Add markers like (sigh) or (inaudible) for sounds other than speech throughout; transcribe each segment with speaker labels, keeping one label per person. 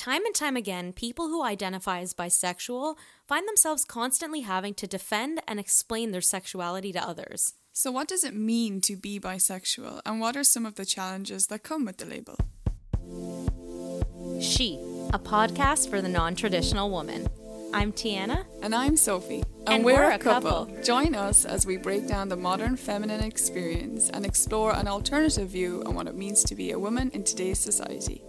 Speaker 1: Time and time again, people who identify as bisexual find themselves constantly having to defend and explain their sexuality to others.
Speaker 2: So, what does it mean to be bisexual, and what are some of the challenges that come with the label?
Speaker 1: She, a podcast for the non traditional woman. I'm Tiana.
Speaker 2: And I'm Sophie.
Speaker 1: And, and we're, we're, a couple.
Speaker 2: couple. Join us as we break down the modern feminine experience and explore an alternative view on what it means to be a woman in today's society.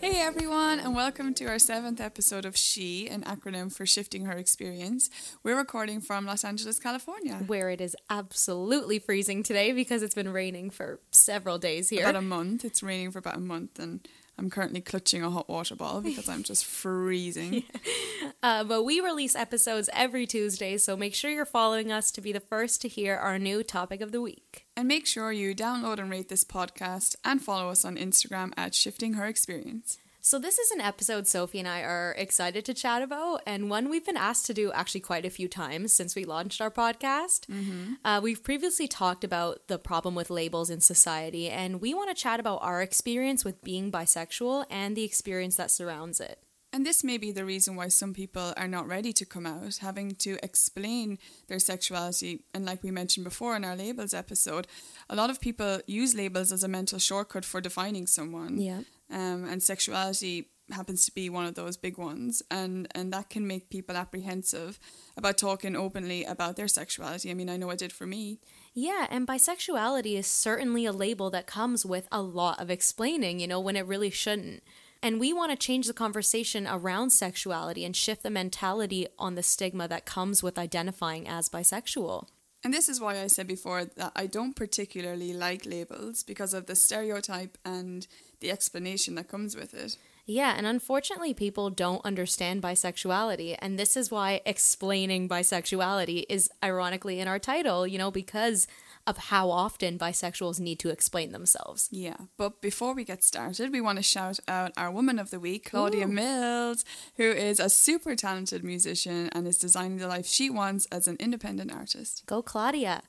Speaker 2: Hey everyone, and welcome to our seventh episode of She, an acronym for Shifting Her Experience. We're recording from Los Angeles, California,
Speaker 1: where it is absolutely freezing today because it's been raining for several days here.
Speaker 2: About a month. It's raining for about a month, and I'm currently clutching a hot water ball because I'm just freezing. (laughs)
Speaker 1: uh, but we release episodes every Tuesday, so make sure you're following us to be the first to hear our new topic of the week.
Speaker 2: And make sure you download and rate this podcast and follow us on Instagram at Shifting Her Experience.
Speaker 1: So, this is an episode Sophie and I are excited to chat about, and one we've been asked to do actually quite a few times since we launched our podcast. Mm-hmm. Uh, we've previously talked about the problem with labels in society, and we want to chat about our experience with being bisexual and the experience that surrounds it.
Speaker 2: And this may be the reason why some people are not ready to come out, having to explain their sexuality. And like we mentioned before in our labels episode, a lot of people use labels as a mental shortcut for defining someone.
Speaker 1: Yeah
Speaker 2: um, and sexuality happens to be one of those big ones. And and that can make people apprehensive about talking openly about their sexuality. I mean i know it did for me.
Speaker 1: Yeah and bisexuality is certainly a label that comes with a lot of explaining you know when it really shouldn't. And we want to change the conversation around sexuality and shift the mentality on the stigma that comes with identifying as bisexual.
Speaker 2: And this is why I said before that I don't particularly like labels because of the stereotype and the explanation that comes with it.
Speaker 1: Yeah, and unfortunately, people don't understand bisexuality. And this is why explaining bisexuality is ironically in our title, you know, because of how often bisexuals need to explain themselves.
Speaker 2: Yeah, but before we get started, we want to shout out our Woman of the Week, Claudia Ooh. Mills, who is a super talented musician and is designing the life she wants as an independent artist.
Speaker 1: Go, Claudia.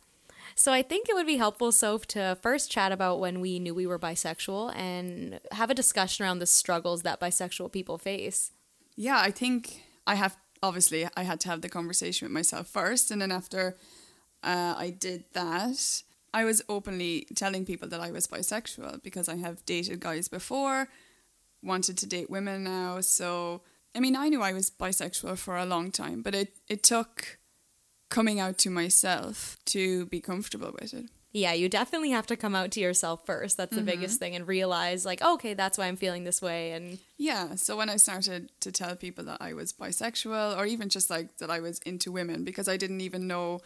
Speaker 1: So I think it would be helpful, Soph, to first chat about when we knew we were bisexual and have a discussion around the struggles that bisexual people face.
Speaker 2: Yeah, I think I have obviously I had to have the conversation with myself first, and then after uh, I did that, I was openly telling people that I was bisexual because I have dated guys before, wanted to date women now. So, I mean, I knew I was bisexual for a long time, but it, it took coming out to myself to be comfortable with it.
Speaker 1: Yeah, you definitely have to come out to yourself first. That's the mm-hmm. biggest thing and realize like, okay, that's why I'm feeling this way and
Speaker 2: Yeah, so when I started to tell people that I was bisexual or even just like that I was into women because I didn't even know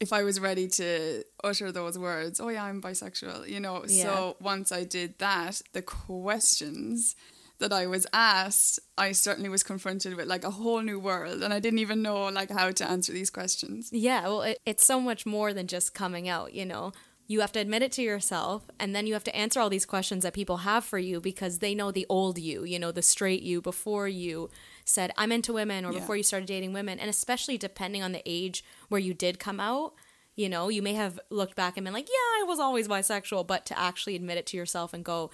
Speaker 2: if I was ready to utter those words, oh yeah, I'm bisexual, you know. Yeah. So once I did that, the questions that I was asked, I certainly was confronted with like a whole new world, and I didn't even know like how to answer these questions.
Speaker 1: Yeah, well, it, it's so much more than just coming out, you know. You have to admit it to yourself, and then you have to answer all these questions that people have for you because they know the old you, you know, the straight you before you said, I'm into women, or yeah. before you started dating women. And especially depending on the age where you did come out, you know, you may have looked back and been like, yeah, I was always bisexual, but to actually admit it to yourself and go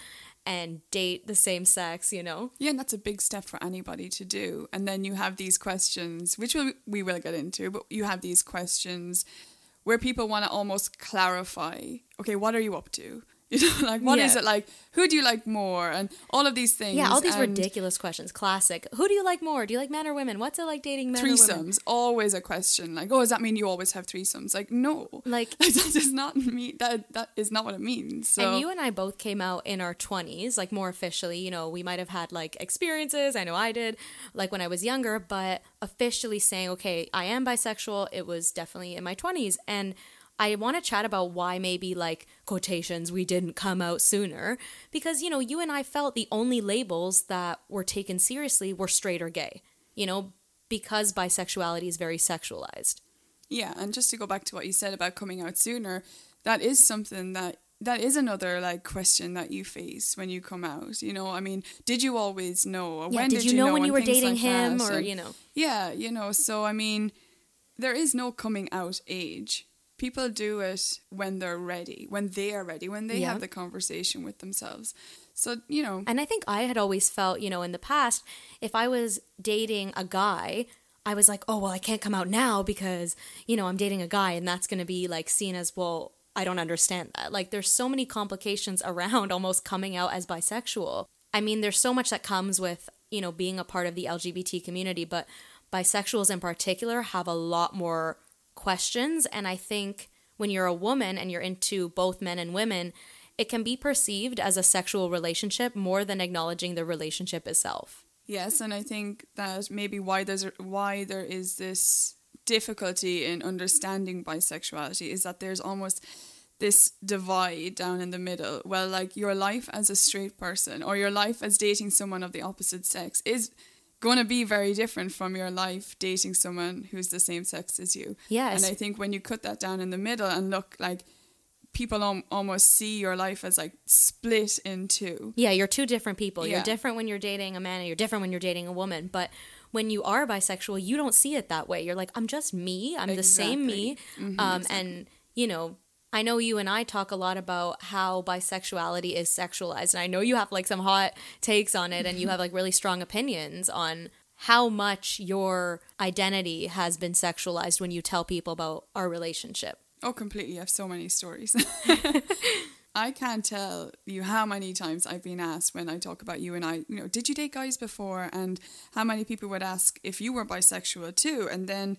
Speaker 1: and date the same sex, you know?
Speaker 2: Yeah, and that's a big step for anybody to do. And then you have these questions, which we'll, we will get into, but you have these questions where people want to almost clarify okay, what are you up to? (laughs) You know, like what yeah. is it like? Who do you like more? And all of these things.
Speaker 1: Yeah, all these ridiculous questions. Classic. Who do you like more? Do you like men or women? What's it like dating men
Speaker 2: threesomes? Always a question. Like, oh, does that mean you always have threesomes? Like, no.
Speaker 1: Like (laughs)
Speaker 2: that does not mean that. That is not what it means. So.
Speaker 1: And you and I both came out in our twenties, like more officially. You know, we might have had like experiences. I know I did, like when I was younger, but officially saying, okay, I am bisexual. It was definitely in my twenties, and I want to chat about why maybe like quotations we didn't come out sooner because you know you and I felt the only labels that were taken seriously were straight or gay. You know, because bisexuality is very sexualized.
Speaker 2: Yeah, and just to go back to what you said about coming out sooner, that is something that that is another like question that you face when you come out. You know, I mean, did you always know?
Speaker 1: Yeah, when did, did you, know, know when you were dating like him, or and, you know?
Speaker 2: Yeah, you know. So I mean, there is no coming out age people do it when they're ready, when they are ready, when they yeah. have the conversation with themselves. So, you know,
Speaker 1: And I think I had always felt, you know, in the past, if I was dating a guy, I was like, oh, well, I can't come out now because, you know, I'm dating a guy and that's going to be like seen as, well, I don't understand that. Like, there's so many complications (laughs) around almost coming out as bisexual. I mean, there's so much that comes with, you know, being a part of the LGBT community, but bisexuals in particular have a lot more questions. And I think when you're a woman and you're into both men and women, it can be perceived as a sexual relationship more than acknowledging the relationship itself.
Speaker 2: Yes, and I think that maybe why there's why there is this difficulty in understanding bisexuality is that there's almost this divide down in the middle. Well, like your life as a straight person or your life as dating someone of the opposite sex is going to be very different from your life dating someone who's the same sex as you.
Speaker 1: Yes.
Speaker 2: And I think when you cut that down in the middle and look like people al- almost see your life as like split in two.
Speaker 1: Yeah, you're two different people.
Speaker 2: Yeah.
Speaker 1: You're different when you're dating a man and you're different when you're dating a woman. But when you are bisexual, you don't see it that way. You're like, I'm just me. I'm the same me.
Speaker 2: Mm-hmm,
Speaker 1: um, And, you know, I know you and I talk a lot about how bisexuality is sexualized. And I know you have like some hot takes on it and you mm-hmm. have like really strong opinions on how much your identity has been sexualized when you tell people about our relationship.
Speaker 2: Oh, completely. I have so many stories. (laughs) I can't tell you how many times I've been asked when I talk about you and I, you know, did you date guys before? And how many people would ask if you were bisexual too? And then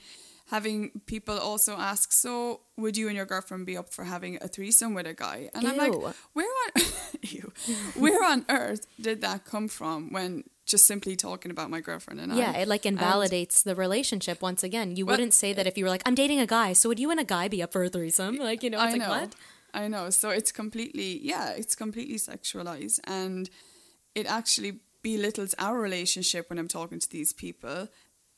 Speaker 2: having people also ask, so would you and your girlfriend be up for having a threesome with a guy? And I'm like, where on, (laughs) ew, where on earth did that come from when just simply talking about my girlfriend and I?
Speaker 1: Yeah, it like invalidates the relationship once again. You
Speaker 2: Well,
Speaker 1: wouldn't say that if you were like, I'm dating a guy, so would you and a guy be up for a threesome? Like, you know, it's
Speaker 2: I
Speaker 1: like,
Speaker 2: know.
Speaker 1: what?
Speaker 2: I know. So it's completely, yeah, it's completely sexualized. And it actually belittles our relationship when I'm talking to these people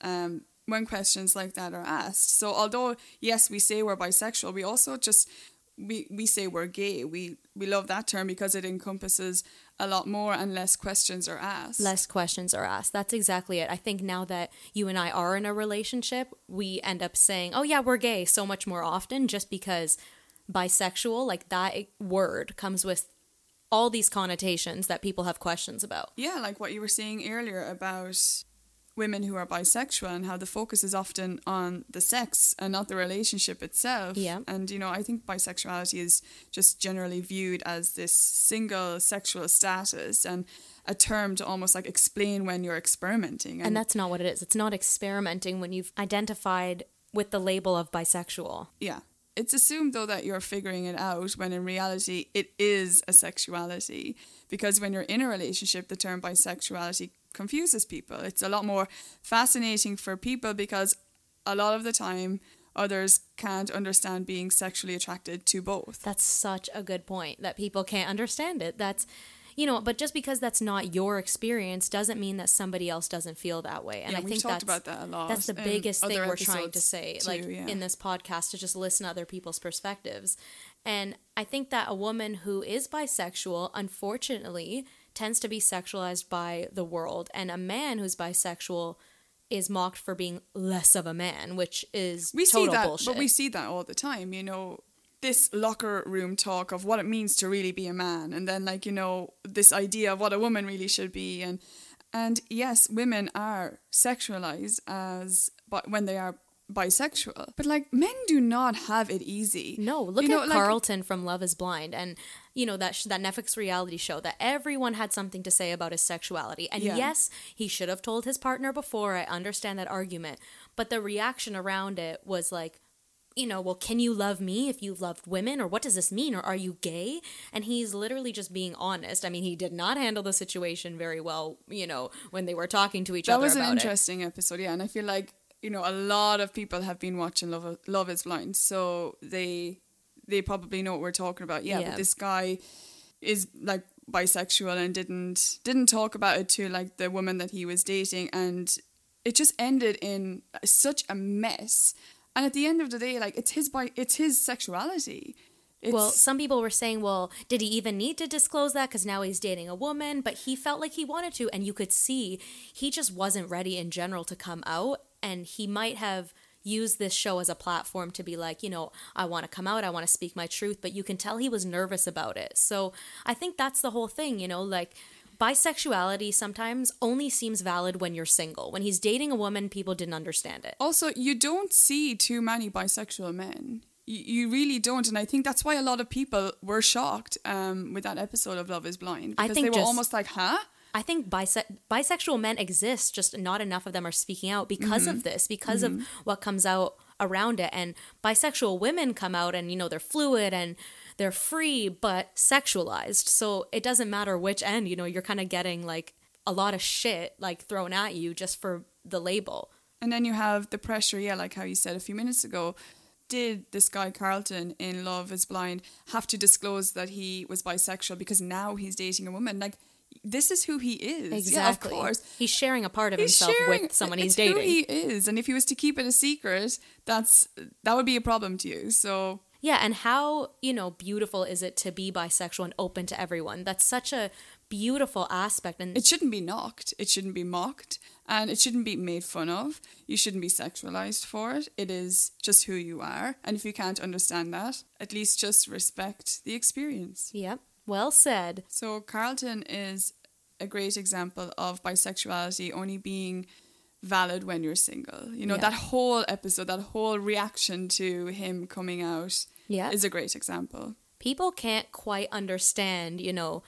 Speaker 2: um, when questions like that are asked. So although, yes, we say we're bisexual, we also just, we, we say we're gay. We, we love that term because it encompasses a lot more and less questions are asked.
Speaker 1: Less questions are asked. That's exactly it. I think now that you and I are in a relationship, we end up saying, oh, yeah, we're gay so much more often just because bisexual, like that word, comes with all these connotations that people have questions about.
Speaker 2: Yeah, like what you were saying earlier about women who are bisexual and how the focus is often on the sex and not the relationship itself.
Speaker 1: Yeah.
Speaker 2: And, you know, I think bisexuality is just generally viewed as this single sexual status and a term to almost like explain when you're experimenting.
Speaker 1: And that's not what it is. It's not experimenting when you've identified with the label of bisexual.
Speaker 2: yeah. It's assumed though that you're figuring it out when in reality it is a sexuality because when you're in a relationship the term bisexuality confuses people. It's a lot more fascinating for people because a lot of the time others can't understand being sexually attracted to both.
Speaker 1: That's such a good point that people can't understand it. That's, you know, but just because that's not your experience doesn't mean that somebody else doesn't feel that way. And
Speaker 2: Yeah,
Speaker 1: I think that's
Speaker 2: that
Speaker 1: That's the biggest thing we're trying to say,
Speaker 2: too,
Speaker 1: like
Speaker 2: yeah.
Speaker 1: in this podcast, to just listen to other people's perspectives. And I think that a woman who is bisexual, unfortunately, tends to be sexualized by the world, and a man who's bisexual is mocked for being less of a man, which is
Speaker 2: we see that
Speaker 1: bullshit.
Speaker 2: but we see that all the time you know this locker room talk of what it means to really be a man and then like you know this idea of what a woman really should be and and yes women are sexualized as but when they are bisexual but like men do not have it easy
Speaker 1: No, look
Speaker 2: You know,
Speaker 1: at
Speaker 2: like-
Speaker 1: Carlton from Love Is Blind, and you know that sh- that Netflix reality show that everyone had something to say about his sexuality. And
Speaker 2: Yeah.
Speaker 1: yes, he should have told his partner before. I understand that argument, but the reaction around it was like, you know, well, can you love me if you've loved women, or what does this mean, or are you gay? And he's literally just being honest. I mean, he did not handle the situation very well, you know, when they were talking to each
Speaker 2: that
Speaker 1: other That
Speaker 2: was an
Speaker 1: about it.
Speaker 2: interesting episode yeah and i feel like you know a lot of people have been watching love, love is blind so they they probably know what we're talking about yeah,
Speaker 1: Yeah.
Speaker 2: but this guy is like bisexual and didn't didn't talk about it to like the woman that he was dating and it just ended in such a mess and at the end of the day like it's his bi- it's his sexuality it's,
Speaker 1: well, some people were saying, well, did he even need to disclose that? Because now he's dating a woman, but he felt like he wanted to. And you could see he just wasn't ready in general to come out. And he might have use this show as a platform to be like, you know, I want to come out, I want to speak my truth, but you can tell he was nervous about it. So I think that's the whole thing, you know, like bisexuality sometimes only seems valid when you're single. When he's dating a woman, people didn't understand it.
Speaker 2: Also, you don't see too many bisexual men. You, you really don't, and I think that's why a lot of people were shocked um, with that episode of Love Is Blind
Speaker 1: I
Speaker 2: because
Speaker 1: think
Speaker 2: they were
Speaker 1: just-
Speaker 2: almost like, "Huh."
Speaker 1: I think bise- bisexual men exist, just not enough of them are speaking out because of mm-hmm. this, because of mm-hmm. what comes out around it. And bisexual women come out and, you know, they're fluid and they're free, but sexualized. So it doesn't matter which end, you know, you're kind of getting like a lot of shit like thrown at you just for the label.
Speaker 2: And then you have the pressure, yeah, like how you said a few minutes ago. Did this guy Carlton in Love is Blind have to disclose that he was bisexual because now he's dating a woman? Like, this is who he is.
Speaker 1: Exactly.
Speaker 2: Yeah, of course.
Speaker 1: He's sharing a part of
Speaker 2: He's
Speaker 1: himself
Speaker 2: sharing-
Speaker 1: with someone he's dating.
Speaker 2: Who he is, and if he was to keep it a secret, that's that would be a problem to you. So
Speaker 1: Yeah, and how, you know, beautiful is it to be bisexual and open to everyone? That's such a beautiful aspect and
Speaker 2: it shouldn't be knocked. It shouldn't be mocked, and it shouldn't be made fun of. You shouldn't be sexualized for it. It is just who you are, and if you can't understand that, at least just respect the experience.
Speaker 1: Yep. Well said.
Speaker 2: So Carlton is a great example of bisexuality only being valid when you're single. You know,
Speaker 1: Yeah.
Speaker 2: that whole episode, that whole reaction to him coming out
Speaker 1: Yeah.
Speaker 2: is a great example.
Speaker 1: People can't quite understand, you know,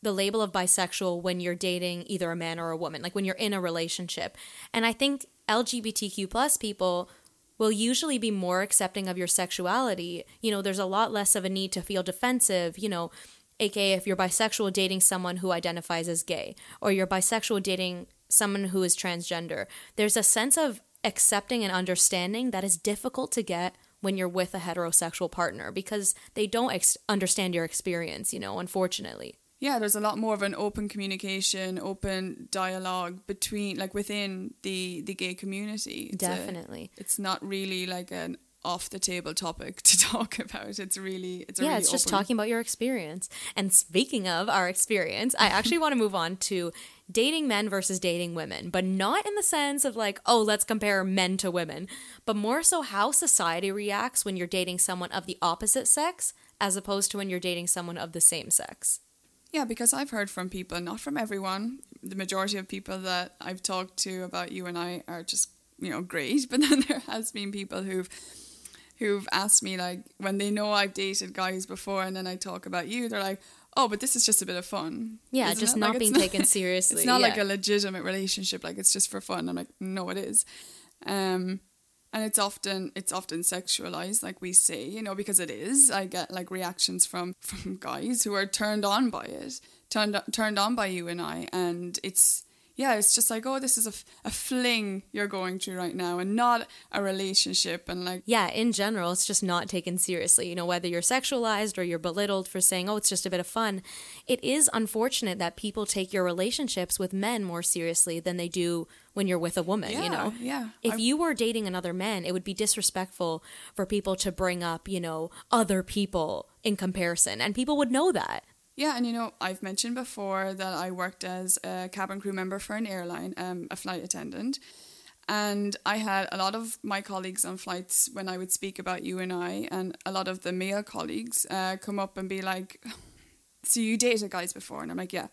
Speaker 1: the label of bisexual when you're dating either a man or a woman, like when you're in a relationship. And I think LGBTQ plus people will usually be more accepting of your sexuality. You know, there's a lot less of a need to feel defensive, you know, aka if you're bisexual dating someone who identifies as gay or you're bisexual dating someone who is transgender. There's a sense of accepting and understanding that is difficult to get when you're with a heterosexual partner because they don't ex- understand your experience, you know, unfortunately.
Speaker 2: Yeah, there's a lot more of an open communication, open dialogue between, like within the the gay community. It's a-
Speaker 1: Definitely.
Speaker 2: it's not really like an off the table topic (laughs) to talk about. It's really, it's
Speaker 1: yeah,
Speaker 2: really
Speaker 1: it's just
Speaker 2: open-
Speaker 1: talking about your experience. And speaking of our experience, I actually want to move on to dating men versus dating women, but not in the sense of like, oh, let's compare men to women, but more so how society reacts when you're dating someone of the opposite sex as opposed to when you're dating someone of the same sex.
Speaker 2: Yeah, because I've heard from people, not from everyone. The majority of people that I've talked to about you and I are just, you know, great. (laughs) But then there has been people who've who've asked me like when they know I've dated guys before and then I talk about you, they're like, Oh, but this is just a bit of fun.
Speaker 1: Yeah, just
Speaker 2: it? (laughs)
Speaker 1: not
Speaker 2: Like,
Speaker 1: being taken seriously,
Speaker 2: It's not like a legitimate relationship, like it's just for fun. I'm like, no, it is. Um and it's often it's often sexualized like we say you know because it is i get like reactions from (laughs) from guys who are turned on by it turned turned on by you and i and it's yeah it's just like oh this is a, f- a fling you're going through right now and not a relationship and like
Speaker 1: Yeah, in general, it's just not taken seriously. You know, whether you're sexualized or you're belittled for saying, oh, it's just a bit of fun. It is unfortunate that people take your relationships with men more seriously than they do when you're with a woman,
Speaker 2: yeah
Speaker 1: you know?
Speaker 2: yeah
Speaker 1: If
Speaker 2: I-
Speaker 1: you were dating another man, it would be disrespectful for people to bring up, you know, other people in comparison. And people would know that.
Speaker 2: Yeah, and you know, I've mentioned before that I worked as a cabin crew member for an airline, um, a flight attendant. And I had a lot of my colleagues on flights when I would speak about you and I, and a lot of the male colleagues uh, come up and be like, So you dated guys before? And I'm like, Yeah.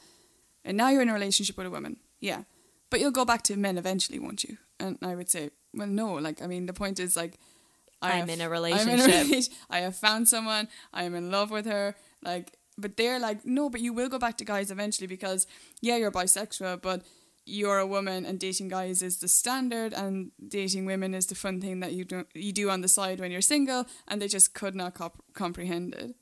Speaker 2: And now you're in a relationship with a woman? Yeah. But you'll go back to men eventually, won't you? And I would say, Well, no. Like, I mean, the point is, like, I
Speaker 1: I'm
Speaker 2: have-
Speaker 1: in a (laughs)
Speaker 2: I'm
Speaker 1: relationship.
Speaker 2: I have found someone. I am in love with her. Like, but they're like, no, but you will go back to guys eventually because, yeah, you're bisexual, but you're a woman and dating guys is the standard, and dating women is the fun thing that you do you do on the side when you're single, and they just could not comp- comprehend it.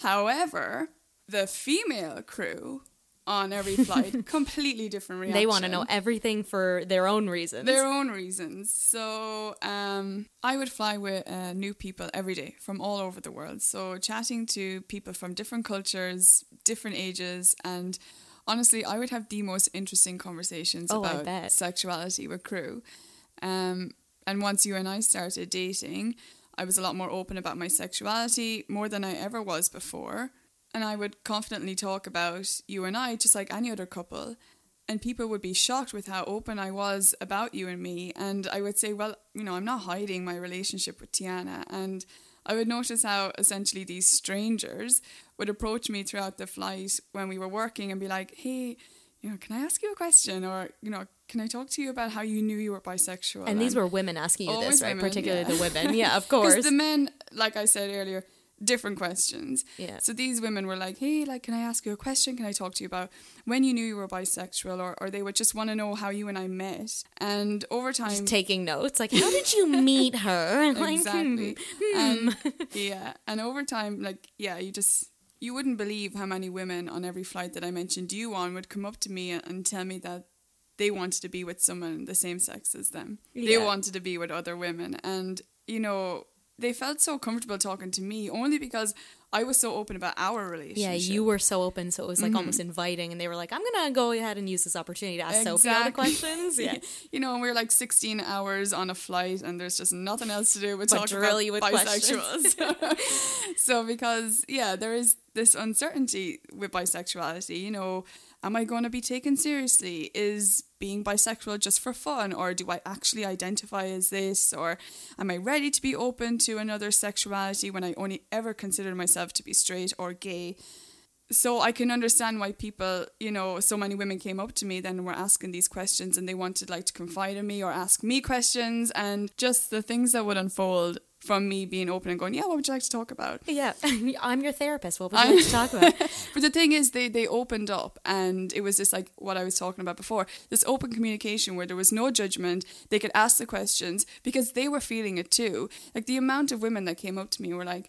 Speaker 2: However, the female crew on every (laughs) flight completely different reaction.
Speaker 1: They want to know everything for their own reasons.
Speaker 2: Their own reasons. So um, I would fly with uh, new people every day from all over the world. So chatting to people from different cultures, different ages, and honestly, I would have the most interesting conversations
Speaker 1: Oh,
Speaker 2: about sexuality with crew. Um, and once you and I started dating, I was a lot more open about my sexuality, more than I ever was before. And I would confidently talk about you and I, just like any other couple. and people would be shocked with how open I was about you and me. And I would say, well, you know, I'm not hiding my relationship with Tiana. And I would notice how essentially these strangers would approach me throughout the flight when we were working and be like, hey, you know, can I ask you a question? Or, you know, can I talk to you about how you knew you were bisexual?
Speaker 1: And, and these were women asking you this, right?
Speaker 2: women,
Speaker 1: Particularly
Speaker 2: yeah.
Speaker 1: the women. Yeah, of (laughs) course.
Speaker 2: the men, like I said earlier, different questions.
Speaker 1: Yeah.
Speaker 2: So these women were like, hey, like, can I ask you a question? Can I talk to you about when you knew you were bisexual? Or, or they would just want to know how you and I met. And over time.
Speaker 1: Just taking notes. Like, how did you (laughs) meet her? (laughs)
Speaker 2: Exactly.
Speaker 1: hmm.
Speaker 2: And yeah. And over time, like, yeah, you just. You wouldn't believe how many women on every flight that I mentioned you on would come up to me and tell me that they wanted to be with someone the same sex as them.
Speaker 1: Yeah.
Speaker 2: They wanted to be with other women. And, you know, they felt so comfortable talking to me only because I was so open about our relationship.
Speaker 1: Yeah, you were so open, so it was like almost mm-hmm. inviting, and they were like, "I'm gonna go ahead and use this opportunity to ask Sophie all the questions." Yeah, (laughs)
Speaker 2: you know, and we are like 16 hours on a flight, and there's just nothing else to do but,
Speaker 1: But
Speaker 2: talk about
Speaker 1: you with
Speaker 2: bisexuals. (laughs) (laughs) so, because yeah, there is this uncertainty with bisexuality. You know, am I going to be taken seriously? Is being bisexual just for fun, or do I actually identify as this, or am I ready to be open to another sexuality when I only ever considered myself to be straight or gay? so I can understand why people, you know, so many women came up to me then were asking these questions and they wanted like to confide in me or ask me questions and just the things that would unfold from me being open and going, yeah, what would you like to talk about?
Speaker 1: yeah. (laughs) I'm your therapist. What would you like to talk about? (laughs)
Speaker 2: But the thing is, they, they opened up, and it was just like what I was talking about before this open communication where there was no judgment. They could ask the questions because they were feeling it too. Like the amount of women that came up to me were like,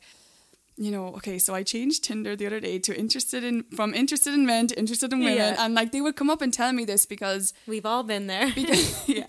Speaker 2: you know, okay, so I changed Tinder the other day to interested in from interested in men to interested in women,
Speaker 1: Yeah.
Speaker 2: and like they would come up and tell me this because
Speaker 1: We've all been there.
Speaker 2: because (laughs) yeah,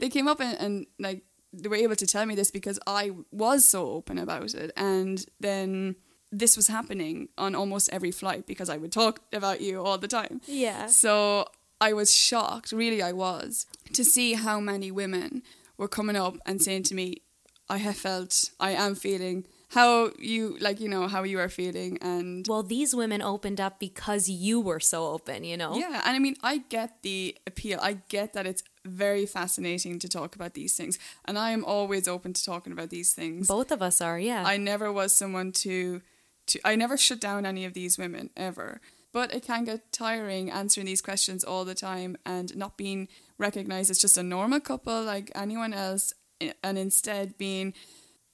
Speaker 2: they came up and, and like they were able to tell me this because I was so open about it, and then this was happening on almost every flight because I would talk about you all the time.
Speaker 1: Yeah.
Speaker 2: So I was shocked, really, I was, to see how many women were coming up and saying to me, "I have felt, I am feeling." How you like, you know, how you are feeling, and
Speaker 1: Well, these women opened up because you were so open, you know?
Speaker 2: Yeah, and I mean, I get the appeal. I get that it's very fascinating to talk about these things, and I am always open to talking about these things.
Speaker 1: Both of us are, yeah.
Speaker 2: I never was someone to, to I never shut down any of these women ever. But it can get tiring answering these questions all the time and not being recognized as just a normal couple like anyone else, eh, and instead being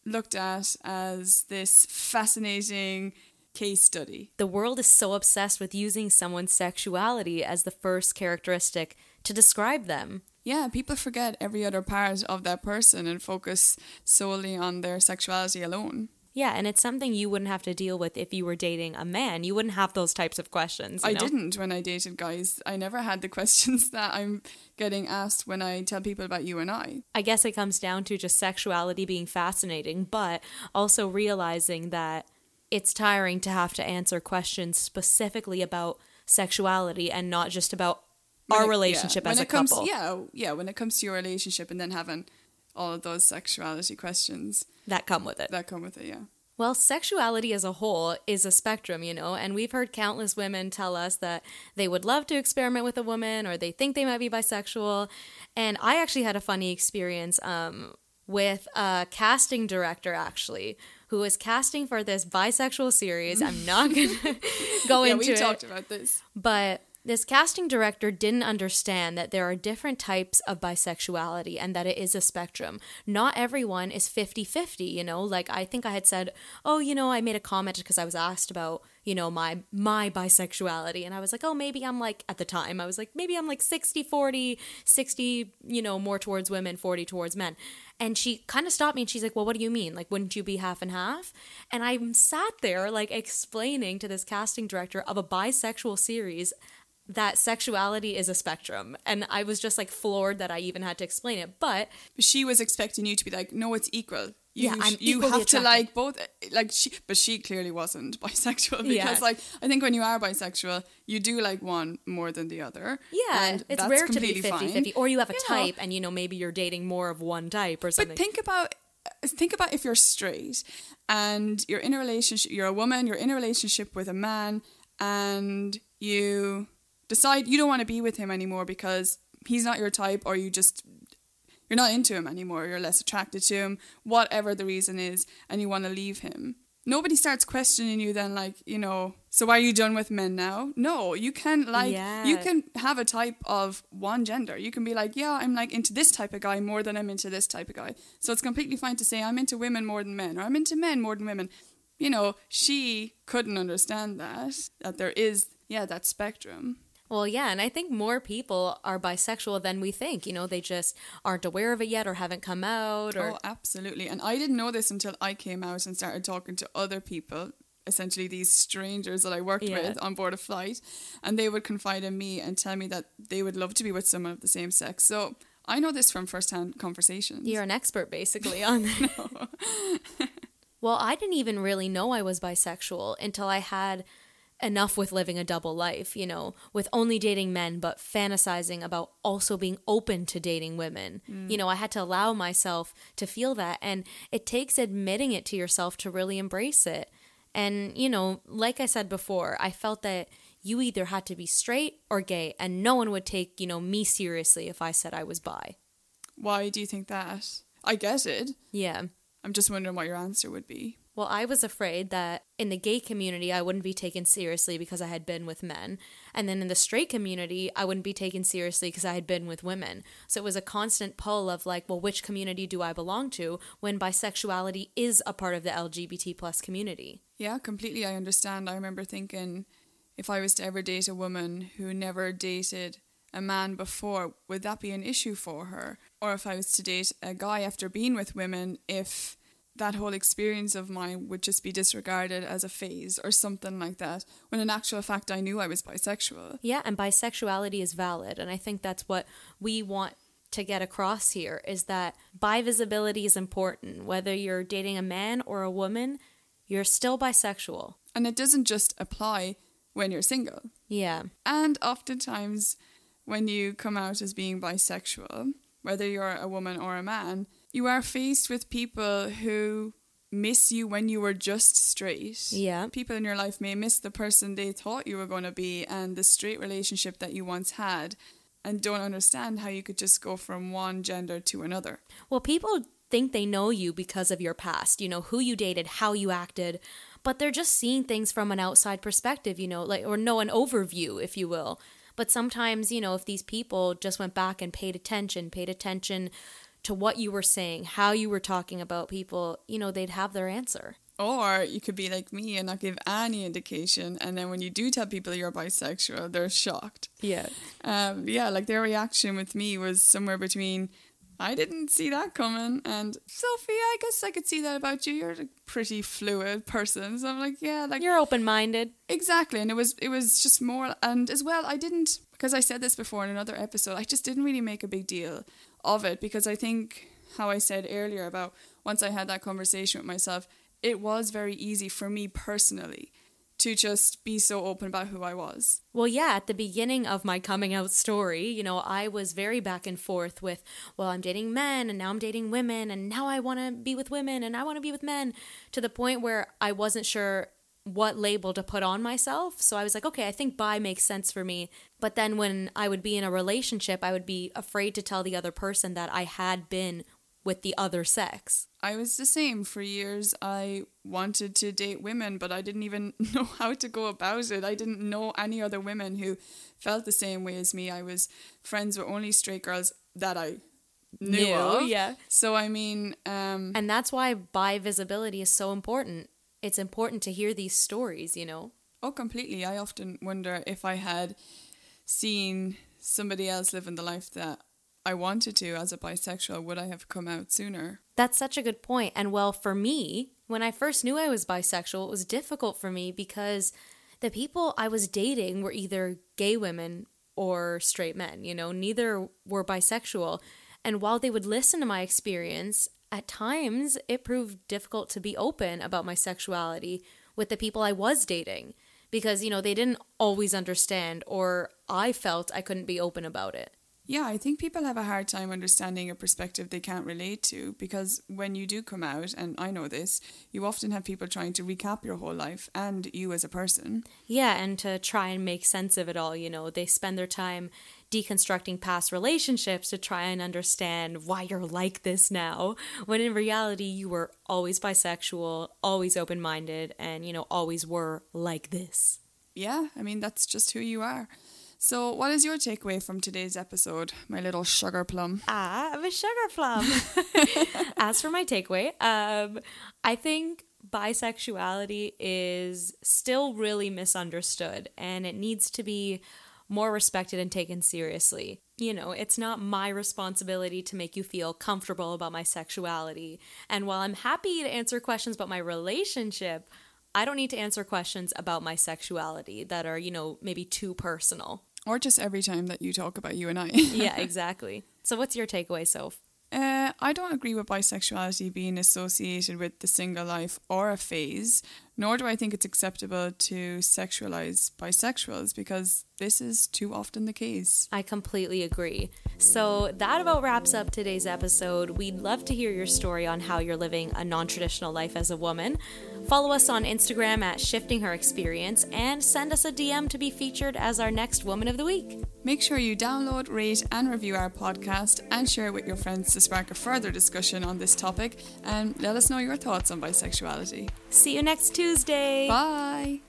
Speaker 2: looked at as this fascinating case study.
Speaker 1: the world is so obsessed with using someone's sexuality as the first characteristic to describe them.
Speaker 2: Yeah, people forget every other part of that person and focus solely on their sexuality alone.
Speaker 1: Yeah, and it's something you wouldn't have to deal with if you were dating a man. You wouldn't have those types of questions. you
Speaker 2: I
Speaker 1: know?
Speaker 2: didn't when I dated guys. I never had the (laughs) questions that I'm getting asked when I tell people about you and I.
Speaker 1: I guess it comes down to just sexuality being fascinating, but also realizing that it's tiring to have to answer questions specifically about sexuality and not just about
Speaker 2: When
Speaker 1: our
Speaker 2: it-
Speaker 1: relationship
Speaker 2: yeah,
Speaker 1: as
Speaker 2: when
Speaker 1: a
Speaker 2: it comes,
Speaker 1: couple.
Speaker 2: Yeah, yeah, when it comes to your relationship and then having all of those sexuality questions
Speaker 1: That come with it.
Speaker 2: that come with it, yeah.
Speaker 1: Well, sexuality as a whole is a spectrum, you know, and we've heard countless women tell us that they would love to experiment with a woman or they think they might be bisexual. And I actually had a funny experience um, with a casting director, actually, who was casting for this bisexual series. I'm not going (laughs) to go
Speaker 2: yeah,
Speaker 1: into
Speaker 2: we
Speaker 1: it.
Speaker 2: talked about this.
Speaker 1: But this casting director didn't understand that there are different types of bisexuality and that it is a spectrum. Not everyone is 50 50, you know? Like, I think I had said, oh, you know, I made a comment because I was asked about, you know, my my bisexuality. And I was like, oh, maybe I'm like, at the time, I was like, maybe I'm like 60 40, 60, you know, more towards women, 40 towards men. And she kind of stopped me and she's like, Well, what do you mean? Like, wouldn't you be half and half? And I sat there, like, explaining to this casting director of a bisexual series that sexuality is a spectrum. And I was just like floored that I even had to explain it. But
Speaker 2: She was expecting you to be like, no, it's equal. You,
Speaker 1: Yeah, I'm
Speaker 2: you have to like both like she but she clearly wasn't (laughs) bisexual because
Speaker 1: Yeah.
Speaker 2: like I think when you are bisexual you do like one more than the other
Speaker 1: yeah,
Speaker 2: and
Speaker 1: it's
Speaker 2: that's
Speaker 1: rare to be
Speaker 2: completely
Speaker 1: 50
Speaker 2: fine.
Speaker 1: 50. Or you have a
Speaker 2: You know,
Speaker 1: type and, you know, maybe you're dating more of one type or something.
Speaker 2: But think about think about if you're straight and you're in a relationship, you're a woman, you're in a relationship with a man, and you decide you don't want to be with him anymore because he's not your type or you just you're not into him anymore, you're less attracted to him, whatever the reason is, and you want to leave him. Nobody starts questioning you then like, you know, so why are you done with men now? No, you can like
Speaker 1: Yeah.
Speaker 2: you can have a type of one gender. You can be like, yeah, I'm like into this type of guy more than I'm into this type of guy. So it's completely fine to say I'm into women more than men or I'm into men more than women. You know, she couldn't understand that that there is yeah, that spectrum.
Speaker 1: Well, yeah, and I think more people are bisexual than we think. You know, they just aren't aware of it yet or haven't come out or
Speaker 2: Oh, absolutely. And I didn't know this until I came out and started talking to other people, essentially these strangers that I worked
Speaker 1: Yeah.
Speaker 2: with on board a flight. And they would confide in me and tell me that they would love to be with someone of the same sex. So I know this from first-hand conversations.
Speaker 1: You're an expert basically (laughs) on that. (laughs) well, I didn't even really know I was bisexual until I had enough with living a double life, you know, with only dating men but fantasizing about also being open to dating women. You know, I had to allow myself to feel that and it takes admitting it to yourself to really embrace it. And, you know, like I said before, I felt that you either had to be straight or gay and no one would take, you know, me seriously if I said I was bi.
Speaker 2: Why do you think that? I get it.
Speaker 1: Yeah.
Speaker 2: I'm just wondering what your answer would be.
Speaker 1: Well, I was afraid that in the gay community, I wouldn't be taken seriously because I had been with men. And then in the straight community, I wouldn't be taken seriously because I had been with women. So it was a constant pull of like, well, which community do I belong to when bisexuality is a part of the LGBT plus community?
Speaker 2: Yeah, completely. I understand. I remember thinking if I was to ever date a woman who never dated a man before, would that be an issue for her? Or if I was to date a guy after being with women, if that whole experience of mine would just be disregarded as a phase or something like that, when in actual fact I knew I was bisexual.
Speaker 1: Yeah, and bisexuality is valid. And I think that's what we want to get across here is that bi visibility is important. Whether you're dating a man or a woman, you're still bisexual.
Speaker 2: And it doesn't just apply when you're single.
Speaker 1: Yeah.
Speaker 2: And oftentimes, when you come out as being bisexual, whether you're a woman or a man, you are faced with people who miss you when you were just straight.
Speaker 1: Yeah.
Speaker 2: People in your life may miss the person they thought you were going to be and the straight relationship that you once had and don't understand how you could just go from one gender to another.
Speaker 1: Well, people think they know you because of your past, you know, who you dated, how you acted, but they're just seeing things from an outside perspective, you know, like, or know an overview, if you will. But sometimes, you know, if these people just went back and paid attention, paid attention to what you were saying, how you were talking about people, you know, they'd have their answer.
Speaker 2: Or you could be like me and not give any indication, and then when you do tell people you're bisexual, they're shocked.
Speaker 1: Yeah.
Speaker 2: um, yeah, like their reaction with me was somewhere between, I didn't see that coming, and Sophie, I guess I could see that about you. You're a pretty fluid person. So I'm like, yeah, like
Speaker 1: You're open minded.
Speaker 2: exactly. And it was it was just more, and as well, I didn't because I said this before in another episode. I just didn't really make a big deal of it because I think how I said earlier about once I had that conversation with myself, it was very easy for me personally to just be so open about who I was.
Speaker 1: Well, yeah, at the beginning of my coming out story, you know, I was very back and forth with, well, I'm dating men and now I'm dating women and now I want to be with women and I want to be with men to the point where I wasn't sure what label to put on myself. So I was like, okay, I think bi makes sense for me. But then when I would be in a relationship, I would be afraid to tell the other person that I had been with the other sex.
Speaker 2: I was the same for years. I wanted to date women, but I didn't even (laughs) know how to go about it. I didn't know any other women who felt the same way as me. I was friends with only straight girls that I knew,
Speaker 1: Knew,
Speaker 2: of.
Speaker 1: yeah.
Speaker 2: So I mean, um,
Speaker 1: And that's why bi visibility is so important. It's important to hear these stories, you know?
Speaker 2: oh, completely. I often wonder if I had seen somebody else living the life that I wanted to as a bisexual, would I have come out sooner?
Speaker 1: That's such a good point. And well, for me, when I first knew I was bisexual, it was difficult for me because the people I was dating were either gay women or straight men, you know, neither were bisexual. And while they would listen to my experience, at times it proved difficult to be open about my sexuality with the people I was dating because, you know, they didn't always understand or I felt I couldn't be open about it.
Speaker 2: Yeah, I think people have a hard time understanding a perspective they can't relate to because when you do come out, and I know this, you often have people trying to recap your whole life and you as a person.
Speaker 1: Yeah, and to try and make sense of it all, you know, they spend their time deconstructing past relationships to try and understand why you're like this now, when in reality, you were always bisexual, always open minded, and, you know, always were like this.
Speaker 2: Yeah, I mean, that's just who you are. So, what is your takeaway from today's episode, my little sugar plum?
Speaker 1: Ah, I'm a sugar plum. (laughs) As for my takeaway, um, I think bisexuality is still really misunderstood and it needs to be more respected and taken seriously. You know, it's not my responsibility to make you feel comfortable about my sexuality. And while I'm happy to answer questions about my relationship, I don't need to answer questions about my sexuality that are, you know, maybe too personal.
Speaker 2: Or just every time that you talk about you and I. (laughs)
Speaker 1: yeah, (laughs) exactly. So, what's your takeaway, Soph?
Speaker 2: Uh, I don't agree with bisexuality being associated with the single life or a phase, nor do I think it's acceptable to sexualize bisexuals because this is too often the case.
Speaker 1: I completely agree. So that about wraps up today's episode. We'd love to hear your story on how you're living a non traditional life as a woman. Follow us on Instagram at Shifting Her Experience and send us a DM to be featured as our next Woman of the Week.
Speaker 2: Make sure you download, rate, and review our podcast and share it with your friends to spark a further discussion on this topic and let us know your thoughts on bisexuality.
Speaker 1: See you next Tuesday.
Speaker 2: Bye.